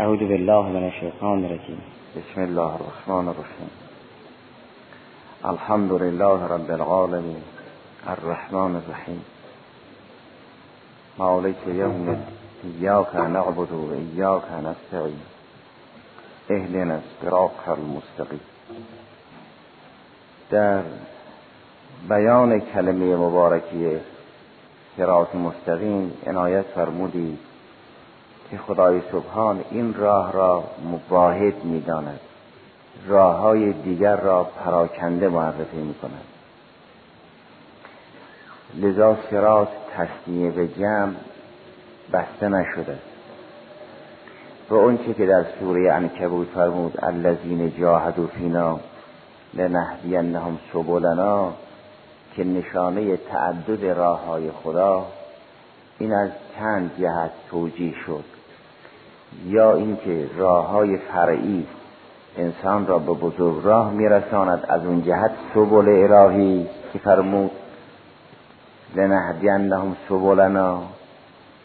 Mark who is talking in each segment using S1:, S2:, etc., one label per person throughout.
S1: اعوذ بالله من الشیطان الرجیم.
S2: بسم الله الرحمن الرحیم. الحمد لله رب العالمين الرحمن الرحیم. مالک یوم ایاک نعبد و ایاک نستعین. اهدنا الصراط المستقیم. در بیان کلمه مبارکی صراط مستقیم عنایت فرمودید. که خدای سبحان این راه را مباهد می‌داند. راه های دیگر را پراکنده معرفی می کند لذا سرات تصنیه به جمع بسته نشده. و اون که در سوره عنکبوت فرمود الذین جاهدوا فینا لنهدینهم سبلنا که نشانه تعدد راه های خدا این از چند جهت توجیه شد. یا اینکه راه های فرعی انسان را به بزرگ راه میرساند از اون جهت سبل الهی که فرمود لنهدینهم سبلنا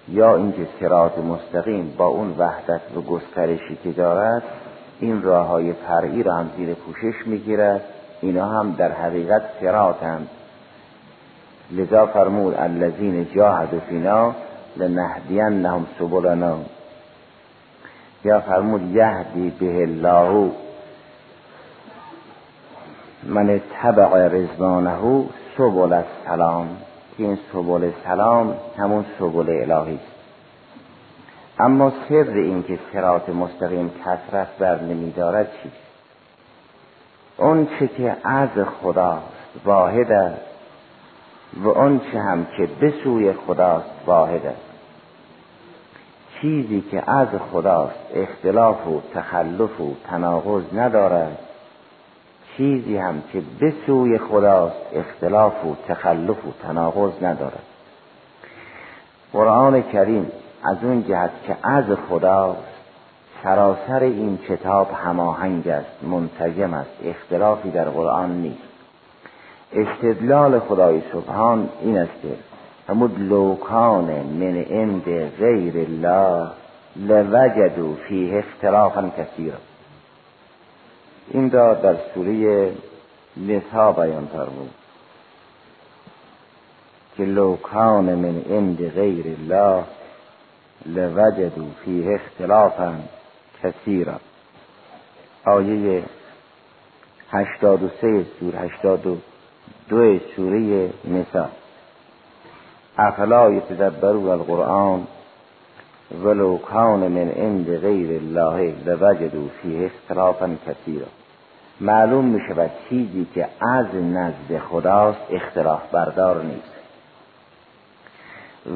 S2: یا اینکه سرات مستقیم با اون وحدت و گسترشی که دارد این راه های فرعی را هم زیر پوشش می‌گیرد. اینا هم در حقیقت سراتند لذا فرمود الذین جاهدوا فینا لنهدینهم سبلنا. یا فرمود یهدی به الله من تبع رزوانه سبل السلام که این سبل سلام همون سبل الهی است. اما سر این که سرات مستقیم کسرت بر نمیدارد چیست اون چه که از خداست واحد است و اون چه هم که به سوی خداست واحد است. چیزی که از خداست اختلاف و تخلف و تناقض ندارد چیزی هم که به سوی خداست اختلاف و تخلف و تناقض ندارد. قرآن کریم از اون جهت که از خداست سراسر این کتاب هماهنگ است منتجم است اختلافی در قرآن نیست. استدلال خدای سبحان این است که همود لوکان من عند غیر الله لوجدوا فیه اختلافا کثیرا. این را در سوره نسا بیان فرمود که لوکان من عند غیر الله لوجدوا فیه اختلافا کثیرا. آیه هشتاد و سه سور هشتاد و دو سوره نسا. افلا یتدبروا القرآن ولو کان من عند غیر الله لوجدوا فیه اختلافا کثیرا. معلوم می شود چیزی که از نزد خداست اختلاف بردار نیست.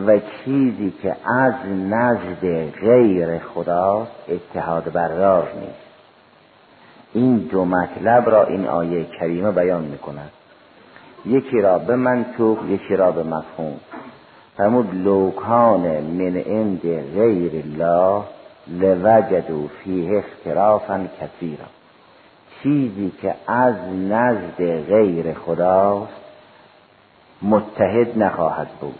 S2: و چیزی که از نزد غیر خداست اتحاد بردار نیست. این دو مطلب را این آیه کریمه بیان می کند یکی را به منطوق یکی را به مفهوم. فرمود لوکان من عند غیر الله لوجدوا فیه اختلافا کثیرا. چیزی که از نزد غیر خداست متحد نخواهد بود.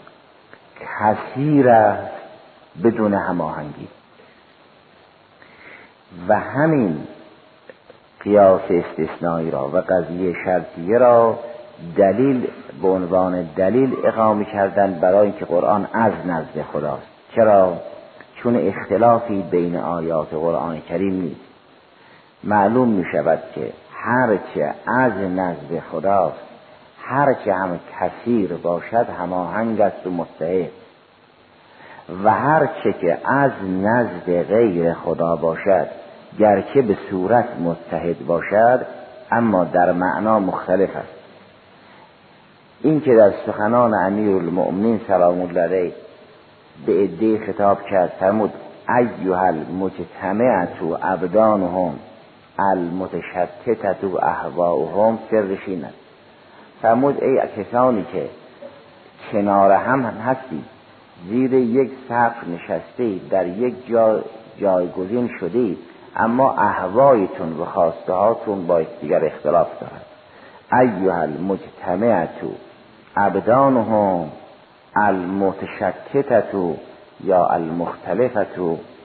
S2: کثیر بدون هماهنگی. و همین قیاس استثنایی را و قضیه شرطیه را دلیل به عنوان دلیل اقامه کردن برای اینکه قرآن از نزد خداست. چرا؟ چون اختلافی بین آیات قرآن کریم نیست. معلوم می شود که هرچه از نزد خداست هرچه هم کثیر باشد هماهنگ است و متحد و هرچه که از نزد غیر خدا باشد گرچه به صورت متحد باشد اما در معنا مختلف است. این که در سخنان امیر المؤمنین سلام الله علیه به عده خطاب کرد فرمود ایها المجتمعت ابدانهم المتشتتت و احواؤهم سرش این است فرمود ای کسانی که کنار هم هستید زیر یک سقف نشسته در یک جا جایگزین شدید اما احوایتون و خواسته هاتون با یکدیگر اختلاف دارد. ایها المجتمعت ابدانهم المتشتتت یا المختلفت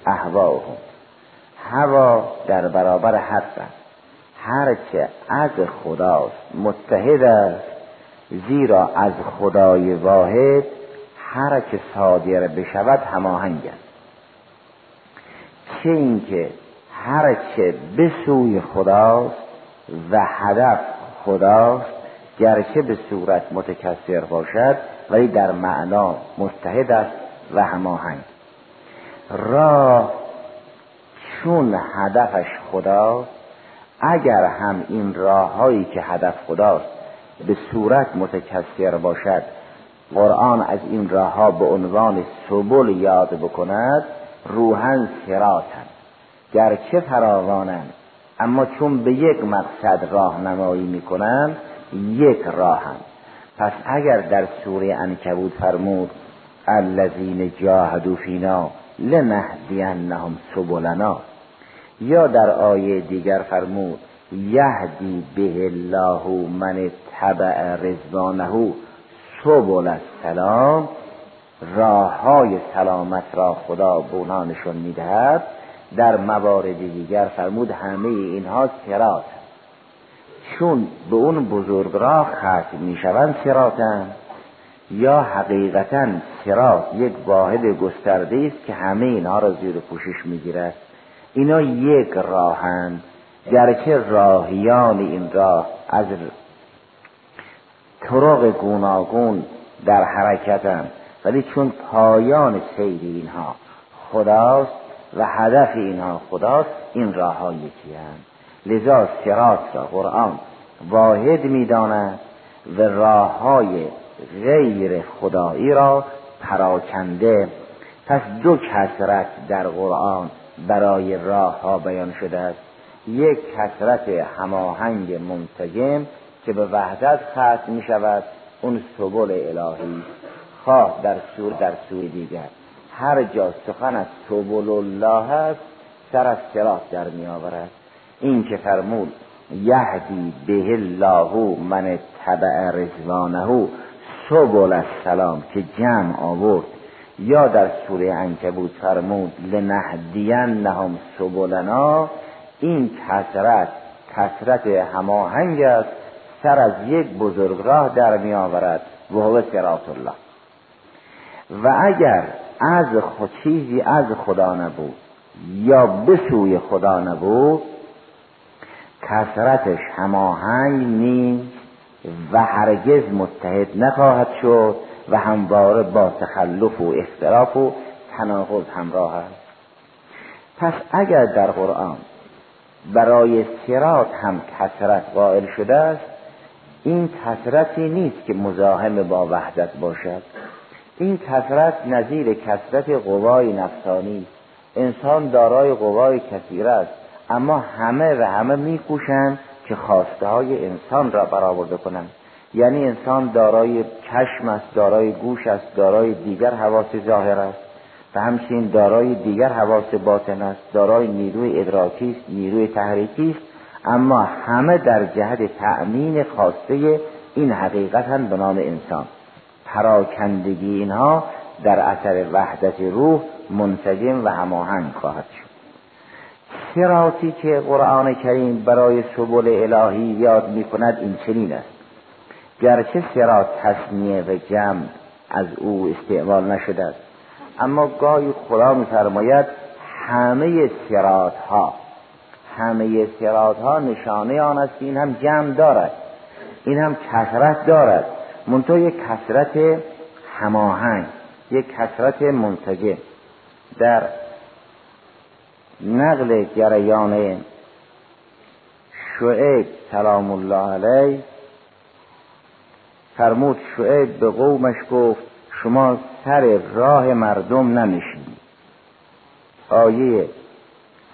S2: احواهم هوا در برابر حق است. هرچه از خداست متحد است زیرا از خدای واحد هر که صادر بشود هماهنگ است. چه اینکه هر چه به سوی خداست و هدف خداست گرچه به صورت متکثر باشد ولی در معنا متحد است و هماهنگ. راه چون هدفش خداست اگر هم این راههایی که هدف خداست به صورت متکثر باشد قرآن از این راهها به عنوان سبل یاد بکند روحن سراتن گرچه فراوانند اما چون به یک مقصد راهنمایی می‌کنند یک راهن پس اگر در سوره انکبوت فرمود الذین جاهدوا فینا لنهدینهم سبلنا. یا در آیه دیگر فرمود یهدی به الله من تبع رضوانه سبل السلام. راه های سلامت را خدا به نشون می‌دهد. در موارد دیگر فرمود همه اینها سرات چون به اون بزرگ راه ختم می‌شوند سراتن یا حقیقتا سرات یک واحد گسترده است که همه اینها را زیر پوشش می‌گیرد. اینا یک راهند گرچه راهیان این راه از طرق گوناگون در حرکتند ولی چون پایان سیر اینها خداست و هدف اینها خداست این راه ها یکی لذا سرات را قرآن واحد می‌داند و راه های غیر خدایی را پراکنده. پس دو کسرت در قرآن برای راه ها بیان شده است. یک کسرت هماهنگ منسجم که به وحدت ختم می شود اون سبل الهی. خواه در سور در سور دیگر. هر جا سخن از سبل الله است سر از سرات در می آورد این که فرمود یهدی به الله من تبع رزوانه سبل السلام که جمع آورد. یا در سوره انکبوت فرمود لنهدینهم سبلنا این کسرت کسرت هماهنگ است سر از یک بزرگ راه در می آورد و هو سرات الله. و اگر از خود چیزی از خدا نبود یا به سوی خدا نبود کسرتش هماهنگ نیست و هرگز متحد نخواهد شد و همواره با تخلف و اختلاف و تناقض همراه است. پس اگر در قرآن برای سرات هم کسرت قائل شده است این کسرتی نیست که مزاحم با وحدت باشد. این کسرت نظیر کسرت قوای نفسانی انسان دارای قوای کثیر است. اما همه و همه میکوشند که خواسته های انسان را برآورده کنند. یعنی انسان دارای چشم است دارای گوش است دارای دیگر حواس ظاهر است. و همچنین دارای دیگر حواس باطن است. دارای نیروی ادراکی است نیروی تحریکی است. اما همه در جهت تأمین خواسته این حقیقت هم به نام انسان. پراکندگی اینها در اثر وحدت روح منسجم و هماهنگ خواهد شد. سراتی که قرآن کریم برای سبل الهی یاد می کند این چنین است. گرچه سرات تصمیه و جمع از او استعمال نشده است. اما گاهی خدا میفرماید همه سرات ها همه سرات ها نشانه آن است این هم جمع دارد این هم کسرت دارد. منتها یک کسرت هماهنگ یک کسرت منسجم. در نقل جریان شعیب سلام الله علیه. فرمود شعیب به قومش گفت شما سر راه مردم ننشینید. آیه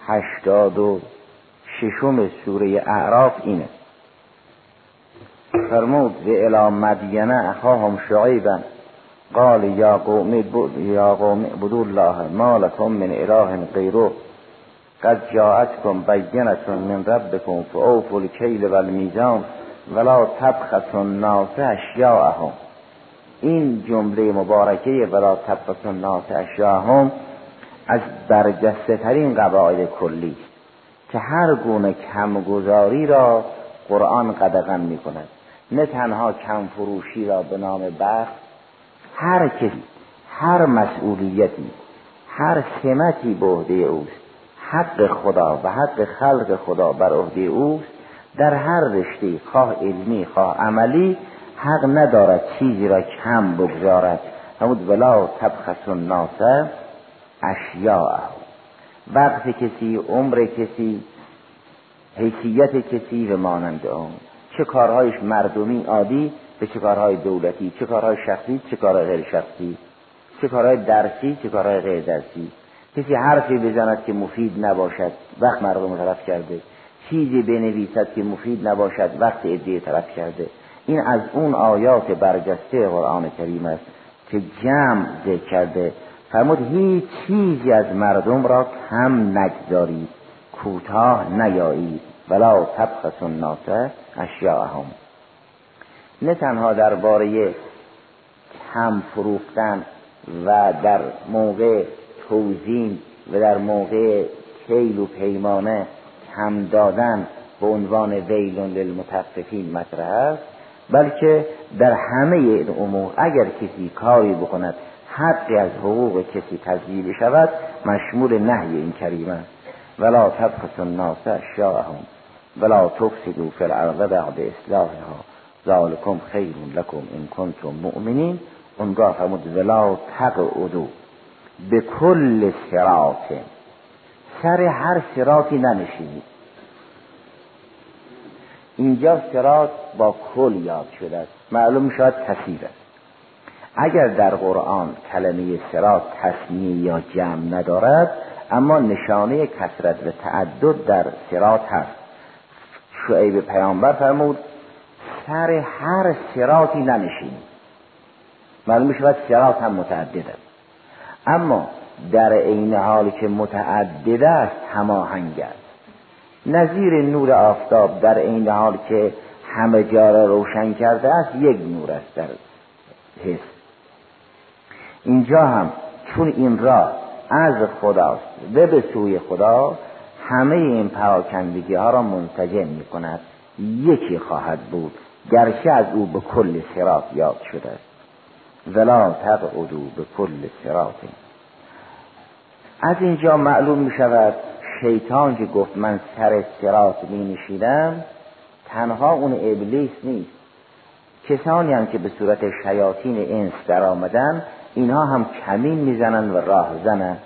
S2: هشتاد و ششم سوره اعراف اینه. فرمود به الی مدینه اخاهم شعیبا. قال یا قوم یا قوم الله ما لكم من اله غیره. قد جاءتكم بینة من ربكم فاوفوا الكیل والمیزان ولا تبخس الناس اشیاءهم. این جمله مبارکه ولا تبخس الناس اشیاءهم از برجسته ترین قواعد کلی است که هر گونه کمگذاری را قرآن قدغن می کند نه تنها کم فروشی را به نام بخت هر کسی هر مسئولیتی هر سمتی به عهده اوست. حق خدا و حق خلق خدا بر عهده اوست در هر رشته خواه علمی خواه عملی حق ندارد چیزی را کم بگذارد. همود ولا تبخس الناس اشیاء وقت کسی عمر کسی حیثیت کسی و مانند اون. چه کارهایش مردمی عادی به چه کارهای دولتی چه کارهای شخصی چه کارهای غیر شخصی چه کارهای درسی چه کارهای غیر درسی کسی حرفی بزند که مفید نباشد وقت مردم طرف کرده. چیزی بنویسد که مفید نباشد وقت ادیه طرف کرده. این از اون آیات برجسته قرآن کریم است که جمع ذکر کرده. فرمود هیچ چیزی از مردم را کم نگذارید کوتاه نیایید ولا تبخس الناس اشیاءهم. نه تنها درباره کم فروختن و در موقع توزین و در موقع کیل و پیمانه کم دادن به عنوان ویلون للمتففین مطرح است بلکه در همه این امور اگر کسی کاری بکند حقی از حقوق کسی تضییع بشود مشمول نهی این کریم است. ولا تبخس الناس اشیاءهم ولا تفسدوا فی الارض بعد اصلاحها ذالکم خیر لکم ان کنتم مؤمنین. اونگاه فرمود ولا تقعدوا به کل سرات سر هر سراتی ننشینید اینجا سرات با کل یاد شده است. معلوم شد کثیر است. اگر در قرآن کلمه سرات تصمیه یا جمع ندارد اما نشانه کسرت و تعدد در سرات هست. شعیب پیامبر فرمود سر هر سراتی ننشینید معلوم شود سرات هم متعدد است. اما در عین حال که متعدد است هماهنگ است. نظیر نور آفتاب در عین حال که همه جا را روشن کرده است یک نور است در حس. اینجا هم چون این راه از خداست و به سوی خدا همه این پراکندگی ها را منسجم می کند یکی خواهد بود گرچه از او به کل سرات یاد شده است. ولا تقعدو به کل سرات از اینجا معلوم می شود شیطان که گفت من سر سرات می نشیدم تنها اون ابلیس نیست. کسانی هم که به صورت شیاطین انس در آمدن اینها هم کمین می‌زنن و راه زنن.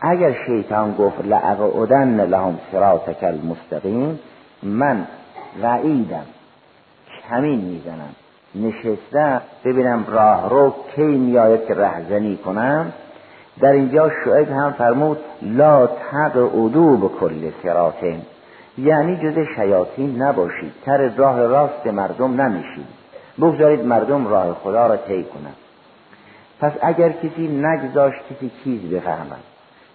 S2: اگر شیطان گفت لعقعدن لهم صراطک المستقیم من وعیدم کمین می‌زنم نشستم ببینم راه رو کی میآید که رهزنی کنم. در اینجا شعیب هم فرمود لا ادو به کل سراتین یعنی جز شیاطین نباشید سر راه راست مردم نمیشید. بگذارید مردم راه خدا را طی کنند. پس اگر کسی نگذاشت کسی چیز بفهمد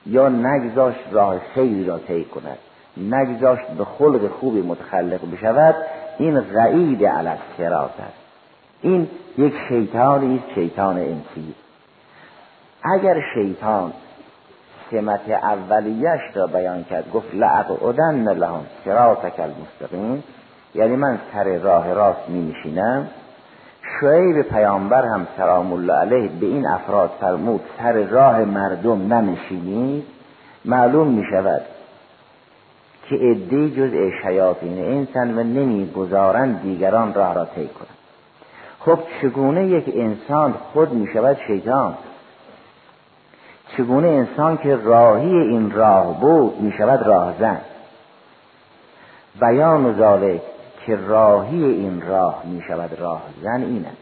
S2: یا نگذاشت راه خیلی را طی کند نگذاشت به خلق خوبی متخلق بشود این غعید الصراط است. این یک شیطانی است شیطان انسی اگر شیطان سمت اولیش را بیان کرد گفت اودن لهم صراطک المستقیم یعنی من سر راه راست می نشینم شعیب پیامبر هم سلام الله علیه به این افراد فرمود سر راه مردم ننشینید معلوم می شود که عده جزء شیاطین انسان و نمی‌گذارند دیگران راه را طی کنند. خب چگونه یک انسان خود می شود شیطان؟ چگونه انسان که راهی این راه بود می شود راهزن؟ بیان و ذالک که راهی این راه می شود راهزن این است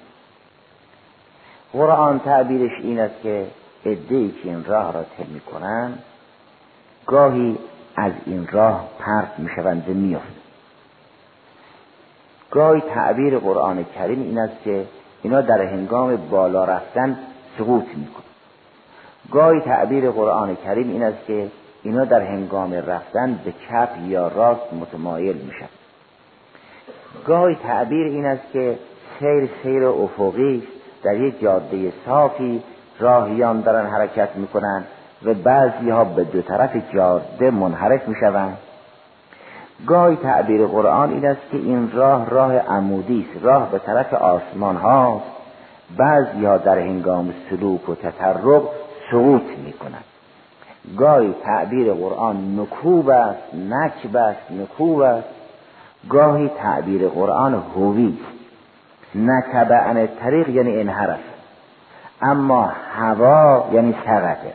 S2: قرآن تعبیرش این است که ادهی که این راه را طی می کنند گاهی از این راه پرت می شوند و می گاهی تعبیر قرآن کریم این است که اینا در هنگام بالا رفتن سقوط می گاهی تعبیر قرآن کریم این است که اینا در هنگام رفتن به چپ یا راست متمایل میشن. گاهی تعبیر این است که سیر سیر افقی در یک جاده صافی راهیان دارن حرکت می‌کنن و بعضی ها به دو طرف جاده منحرف می شوند گاهی تعبیر قرآن این است که این راه راه عمودی است راه به طرف آسمان هاست. بعضی ها در هنگام سلوک و تطرق سقوط می کنند گاهی تعبیر قرآن نکوب است نکب است نکوب است. گاهی تعبیر قرآن هوی است. نکب عن طریق یعنی انحرف. اما هوا یعنی سقطه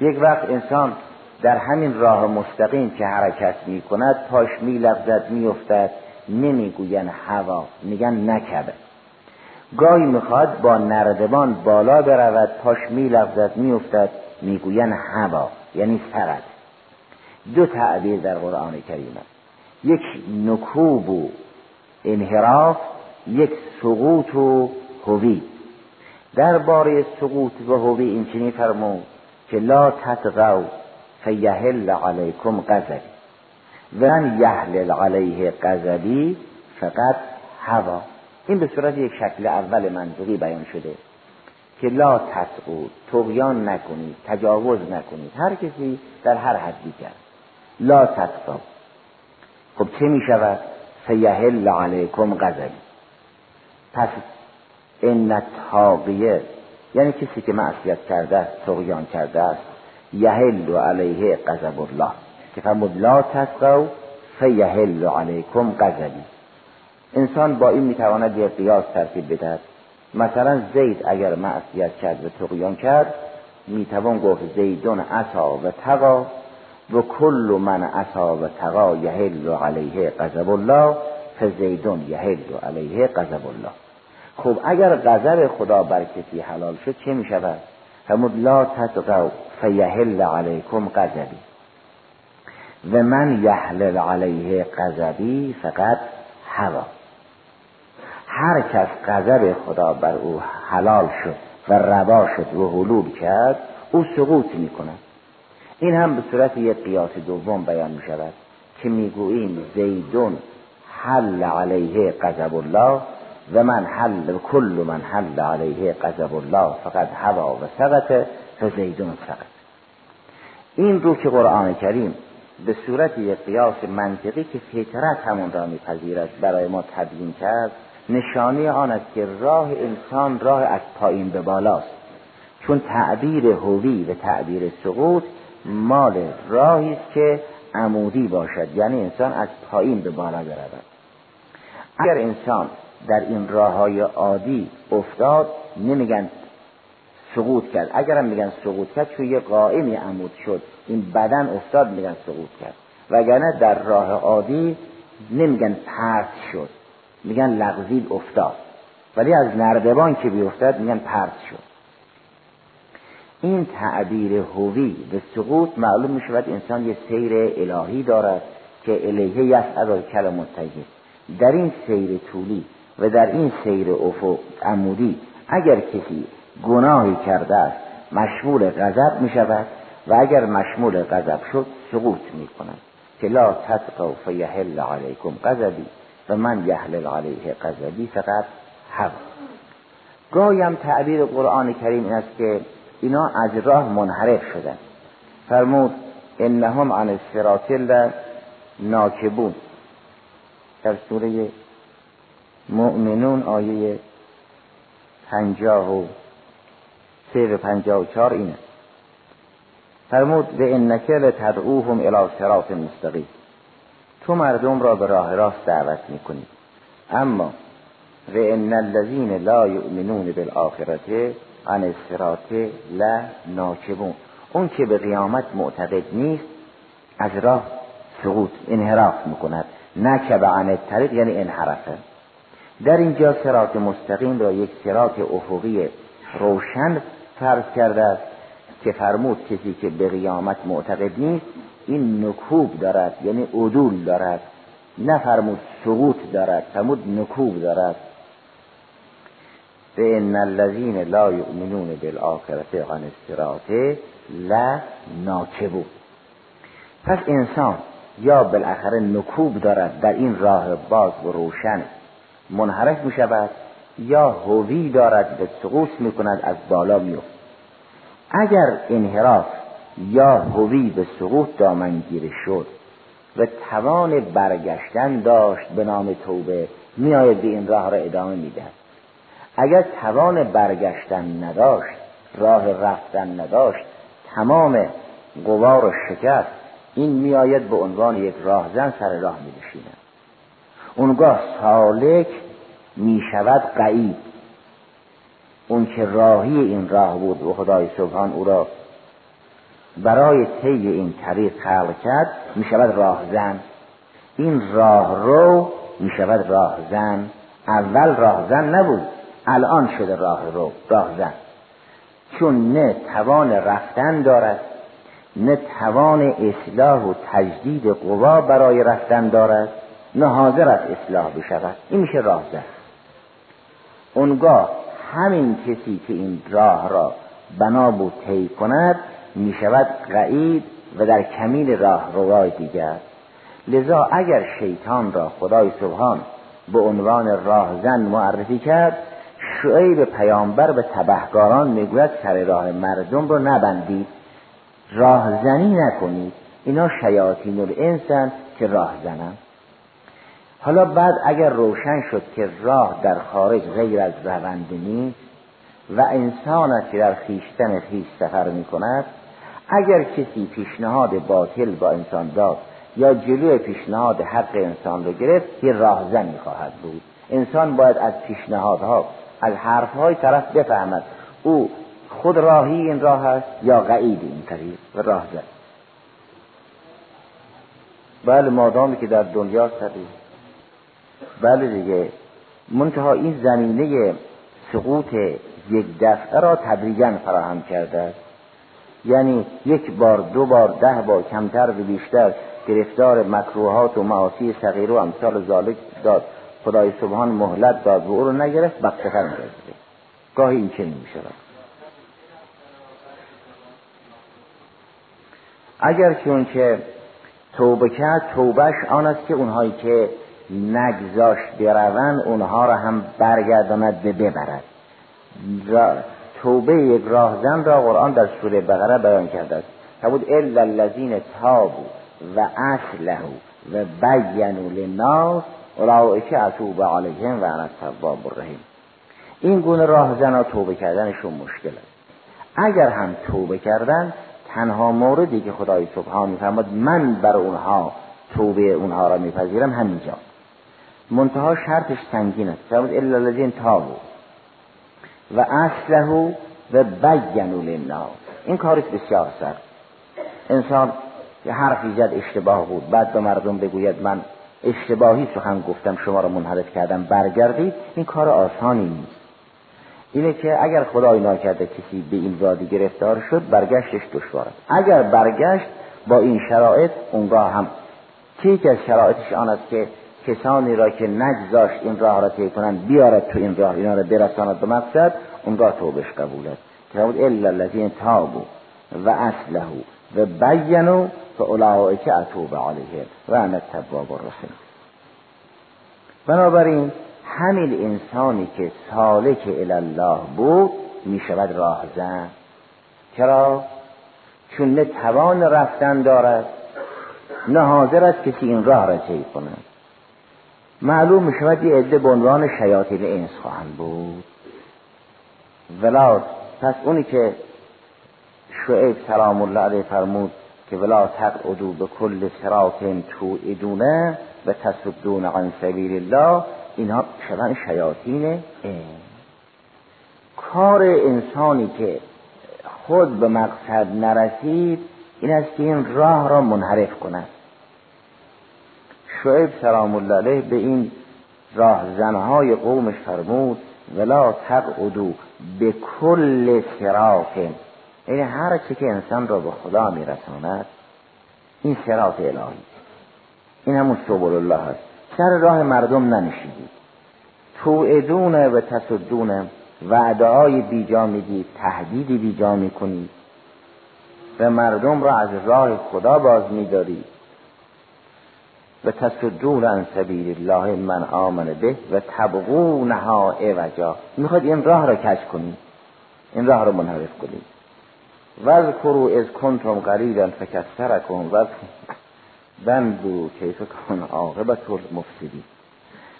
S2: یک وقت انسان در همین راه مستقیم که حرکت می کند پاش می لغزد می افتد نمی‌گوین هوا. میگن نکبه. گاهی می‌خواد با نردبان بالا برود پاش می لغزد می افتد می‌گوین هوا یعنی سرد. دو تعبیر در قرآن کریم است. یک نکوب و انحراف یک سقوط و هوی. درباره سقوط و هوی این چنین فرمود که لا تطغوا فیهل علیکم غضبی من یحلل علیه غضبی فقط هوا. این به صورت یک شکل اول منطقی بیان شده که لا تسقو تغیان نکنید تجاوز نکنید. هر کسی در هر حدی کرد. لا تسقو خب چه می شود؟ فیهل علیکم غضبی پس ان تاقیه یعنی کسی که معصیت کرده است تغیان کرده است یهل علیه غضب الله. که فرمود لا تسقو فیهل علیکم غضبی انسان با این می‌تواند یک قیاس ترتیب بدهد. مثلا زید اگر معصیت کرد و تقیان کرد می‌توان گفت زیدون عصا و تقا و کل من عصا و تقا یهل علیه غضب الله فزیدون یهل علیه غضب الله. خب اگر غضب خدا بر کسی حلال شد چه می شود؟ فرمود لا تتقو فیهل علیکم غضبی و من یحلل علیه غضبی فقط هوا. هر کس غضب خدا بر او حلال شد و روا شد و حلول کرد او سقوط می کند این هم به صورت یک قیاس دوم بیان می شود که می‌گوییم زیدون حل علیه غضب الله و من حل کل من حل علیه غضب الله فقط هوا و سقط فزیدون سقط این رو که قرآن کریم به صورت یک قیاس منطقی که فطرت همون را میپذیرد برای ما تبیین کرد نشانی آن است که راه انسان راه از پایین به بالاست. چون تعبیر هوی و تعبیر سقوط مال راهی است که عمودی باشد یعنی انسان از پایین به بالا برود. اگر انسان در این راه های عادی افتاد نمیگن سقوط کرد. اگرم میگن سقوط کرد چون یه قائمی عمود شد. این بدن افتاد میگن سقوط کرد. وگرنه در راه عادی نمیگن پرت شد. میگن لغزید افتاد. ولی از نردبان که بیفتد میگن پرت شد. این تعبیر هوی به سقوط معلوم می‌شود انسان یه سیر الهی دارد که الیه یسعد کلم طیب در این سیر طولی و در این سیر افق عمودی اگر کسی گناهی کرده است مشمول غضب می شود و اگر مشمول غضب شد سقوط می کند که لا تتقوا فیحل علیکم غضبی و من یحلل علیه غضبی فقط حق. گاهی تعبیر قرآن کریم این است که اینا از راه منحرف شدن. فرمود انهم عن الصراط ناکبون در سوره مؤمنون آیه پنجاه و سه و و چار اینه. فرمود به انکه لتدعوهم الى صراط مستقیم. تو مردم را به راه راست دعوت می‌کنی. اما و ان الذین لا یؤمنون بالآخرته عن الصراط لا ناکبون اون که به قیامت معتقد نیست از راه سقوط انحراف می‌کند. نکب عن الطریق یعنی انحرفه. در اینجا سرات مستقیم را یک سرات افقی روشن فرض کرده است که فرمود کسی که به قیامت معتقد نیست این نکوب دارد یعنی عدول دارد. نه فرمود سقوط دارد فرمود نکوب دارد. به ان الذین لا یؤمنون بالآخرت عن الصراط لا ناکبو پس انسان یا بالاخره نکوب دارد در این راه باز و روشن منحرف می شود یا هوی دارد به سقوط می کند از بالا می اگر انحراف یا هوی به سقوط دامنگیر شد و توان برگشتن داشت به نام توبه میآید به این راه را ادامه می‌دهد. اگر توان برگشتن نداشت راه رفتن نداشت تمام قوا رو شکست این میآید به عنوان یک راهزن سر راه می اونگاه سالک می شود قعید اون که راهی این راه بود و خدای سبحان او را برای طی این طریق خلق کرد می شود راهزن این راه رو می شود راهزن اول راهزن نبود الان شده راه رو راهزن چون نه توان رفتن دارد نه توان اصلاح و تجدید قوا برای رفتن دارد نه حاضر است اصلاح بشود. این میشه راهزن اونگاه همین کسی که این راه را بنا بود طی کند می شود قعید و در کمیل راه روای دیگر. لذا اگر شیطان را خدای سبحان به عنوان راهزن معرفی کرد شعیب پیامبر به تبهکاران می‌گوید سر راه مردم رو نبندید. راهزنی نکنید. اینا شیاطین الانسان که راهزنن. حالا بعد اگر روشن شد که راه در خارج غیر از رونده نیست و که در خیشتن خیش سفر می کند اگر کسی پیشنهاد باطل با انسان داد یا جلوی پیشنهاد حق انسان رو گرفت یه راهزنی خواهد بود. انسان باید از پیشنهادها از حرفهای طرف بفهمد او خود راهی این راه است یا قعید این طریق. و راهزن. بله مادامی که در دنیا بله دیگه. منتها این زمینه سقوط یک دفعه را تدریجا فراهم کرده. یعنی یک بار دو بار ده بار کمتر و بیشتر گرفتار مکروهات و معاصی صغیره و امثال ذالک داد. خدای سبحان مهلت داد و او رو نگرفت بقیتر می‌رسه گاهی این چنین می‌شود. اگر چون که توبه کرد توبهش آن است که اونهایی که نگذاشت بروند اونها را هم برگرداند به ببرد. توبه یک راهزن را قرآن در سوره بقره بیان کرده است. بود الا الذین تابوا و اصله و بینوا للناس اولئک اتوب علیهم و انا التواب الرحیم. این گونه راهزن ها توبه کردنشون مشکل است. اگر هم توبه کردن تنها موردی که خدای سبحان میفرماد من بر اونها توبه اونها را میپذیرم همینجا. منتها شرطش سنگین است. فرمود الا الذین تابوا و اصله و بینوا للناس. این کارش بسیار سر انسان یه حرفی زد اشتباه بود. بعد به مردم بگوید من اشتباهی سخن گفتم شما را منحرف کردم برگردید. این کار آسانی نیست. اینه که اگر خدای ناکرده کسی به این وادی گرفتار شد برگشتش دشوار است. اگر برگشت با این شرایط اونگاه هم که از شرایطش آن است که کسانی را که نگذاشت این راه را طی کنند بیارد تو این راه اینا را برساند به مقصد اونگاه توبش قبول است که الا الذین تابوا و اصله و بینوا فاولئک اتوب علیهم و انا التواب الرحیم. بنابراین همین انسانی که سالک الله بود می شود راهزن چرا؟ چون نه توان رفتن دارد نه حاضر است کسی این راه را طی کند. معلوم می شود یه عده به عنوان شیاطین انس خواهند بود. ولا پس اونی که شعیب سلام الله علیه فرمود که ولا تقعدو به کل صراط تو ادونه و تصدون عن سبیل الله اینها شدن شیاطین کار انسانی که خود به مقصد نرسید این است که این راه را منحرف کند. شعیب سلام الله علیه به این راه زنهای قومش فرمود ولا تقعدو به کل صراط. یعنی هر چی که انسان را به خدا میرساند این صراط الهی این همون سبول الله هست سر راه مردم ننشیدید تو ادونه و تصدونه وعده های بیجا می‌دید تهدیدی بیجا می‌کنید. و مردم را از راه خدا باز میدارید. و تصدون عن سبیل الله من آمن به و تبغونها عوجا می‌خواد این راه را کش کنید. این راه را منحرف کنید. وذکروا از کنتم قلیلا فکثرکم و بندو کیف کن عاقبت مفسدی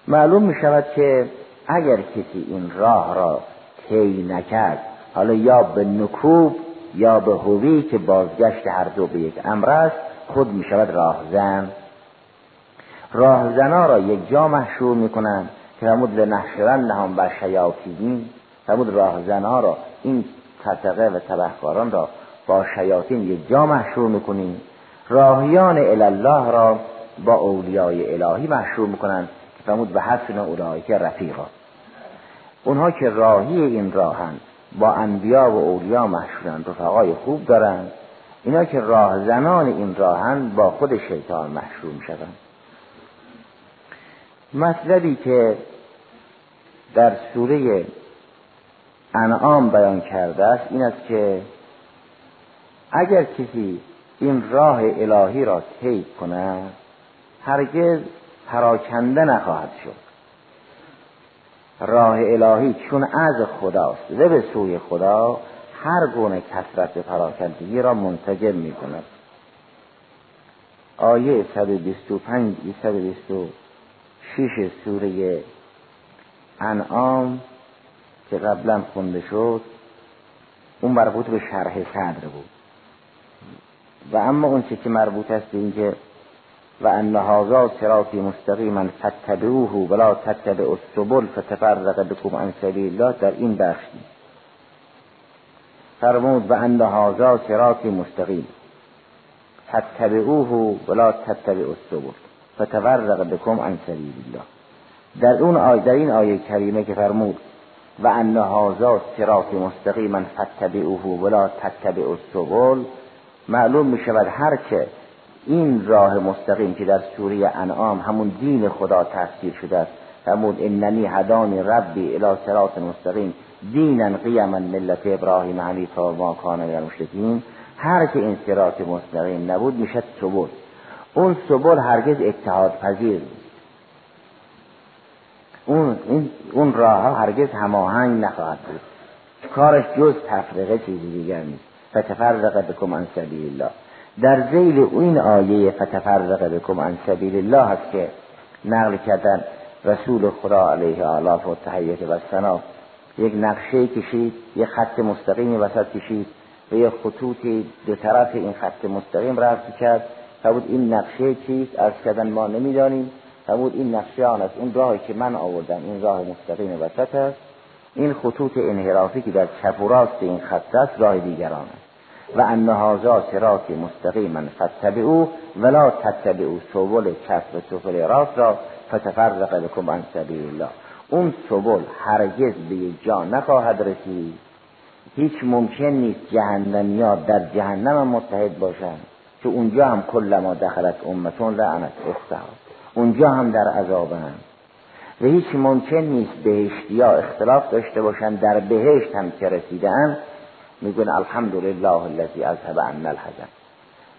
S2: معلوم می شود که اگر کسی این راه را طی نکرد حالا یا به نکوب یا به هوی که بازگشت هر دو به یک امر است خود می شود راهزن. راهزنا را یک جا محشور می کنند که فرمود لنحشرن نهم بر شیاطین فرمود راهزنها را این تطقه و تبهکاران را با شیاطین یک جا محشور می‌کنیم. راهیان الله را با اولیای الهی محشور می‌کنند که فرمود به حسن اولایی که رفیقا اونها که راهی این راهند با انبیا و اولیا محشورند رفقای خوب دارند. اینا که راه زنان این راهند با خود شیطان محشور می‌شوند. مطلبی که در سوره انعام بیان کرده است این است که اگر کسی این راه الهی را طی کند هرگز پراکنده نخواهد شد. راه الهی چون از خداست و به سوی خدا هر گونه کسرت پراکندگی را منتجم می کند آیه 125 126 سوره انعام که قبلا خونده شد اون مربوط به شرح صدر بود. و اما اون چه که مربوط است به اینکه و ان هذا صراطی مستقیما فاتبعوه ولا تتبعوا السبل فتفرق بكم عن سبیل الله در این بخش فرمود و ان هذا صراطی مستقیم. فاتبعوه ولا تتبعوا السبل. فتفرق بكم عن سبیل الله. در اون آیه در این آیه کریمه که فرمود و ان هذا صراط مستقیما فاتبعوه ولا تتبعوا السبل. معلوم می شود هر که این راه مستقیم که در سوره انعام همون دین خدا تفسیر شده است فرمود اننی هدانی ربی الى صراط مستقیم. دینا قیما ملت ابراهیم حنیفا و ما کان هر که این صراط مستقیم نبود می‌شد سبل اون سبل هرگز اتحاد پذیر اون اون راه ها هرگز هماهنگ نخواهد بود. کارش جز تفرقه چیزی دیگر نیست. فتفرق بکم عن سبیل الله. در زیل این آیه فتفرق بکم عن سبیل الله هست که نقل کردن رسول خدا علیه آلاف و تحییت و سنا یک نقشه کشید یک خط مستقیمی وسط کشید و یک خطوطی دو طرف این خط مستقیم رفت کرد. بود این نقشه چیست؟ از کردن ما نمی‌دانیم. فرمود این نقشه آن است. اون راهی که من آوردم این راه مستقیم وسط است. این خطوط انحرافی که در چپ و راست این خط است راه دیگران است. و ان هذا صراط مستقیما فتبعوا ولا تتبعوا سبل چپ و سبل راست را فتفرق بكم عن سبیل الله. اون سبل هرگز به یک جا نخواهد رسید. هیچ ممکن نیست جهنمیا در جهنم متحد باشند. که اونجا هم کل ما دخلت امتون لعنت اختها اونجا هم در عذابن. و هیچ ممکن نیست بهشتی یا اختلاف داشته باشن در بهشت هم که رسیدن میگن الحمدلله الذی اذهب عنا الحزن.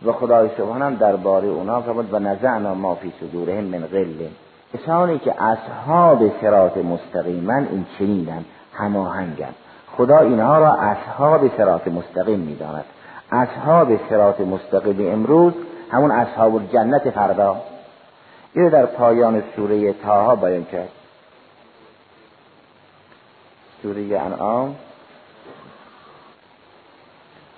S2: و خدای سبحان هم درباره اونا فرمود و نزعنا ما فی صدورهم من غل. کسانی که اصحاب صراط مستقیما این چنینن هماهنگن. خدا اینها را اصحاب صراط مستقیم می‌داند. اصحاب صراط مستقیم امروز همون اصحاب جنت فردا. اینو در پایان سوره تاها بیان کرد. سوره انعام.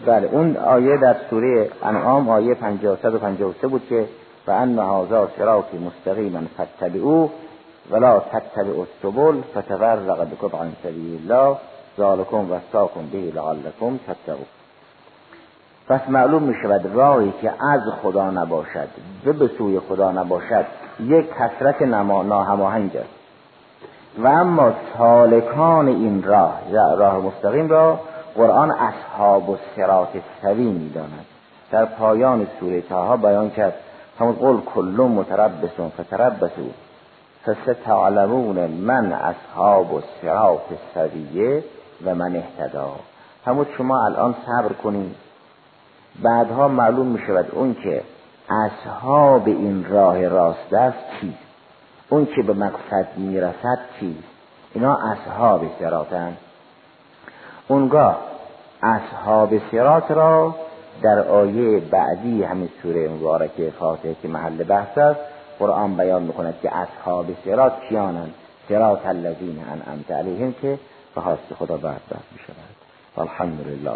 S2: بله اون آیه در سوره انعام آیه 553 بود که و ان هذا صراط مستقیما فاتبعوه ولا تتبعوا السبل فتفرق بكم عن سبیل الله ذالکم وصاکم به لعلکم تتقون. پس معلوم می شود راهی که از خدا نباشد و به سوی خدا نباشد یک کسرت ناهماهنگ است. و اما سالکان این راه راه مستقیم را قرآن اصحاب و سرات سوی می داند در پایان سوره تاها بیان کرد همون قول کلون متربسون فتربسون فستعلمون من اصحاب و سرات سویه و من اهتدا همون شما الان صبر کنید. بعدها معلوم می شود اون که اصحاب این راه راست است چیست؟ اون که به مقصد می‌رسد چیست؟ اینا اصحاب سراتن اونگاه اصحاب سرات را در آیه بعدی همین سوره مبارکه فاتحه که محل بحث است قرآن بیان می‌کند که اصحاب سرات کیانند؟ سرات الذین انعمت علیهم که به خدا بعد می شود والحمد لله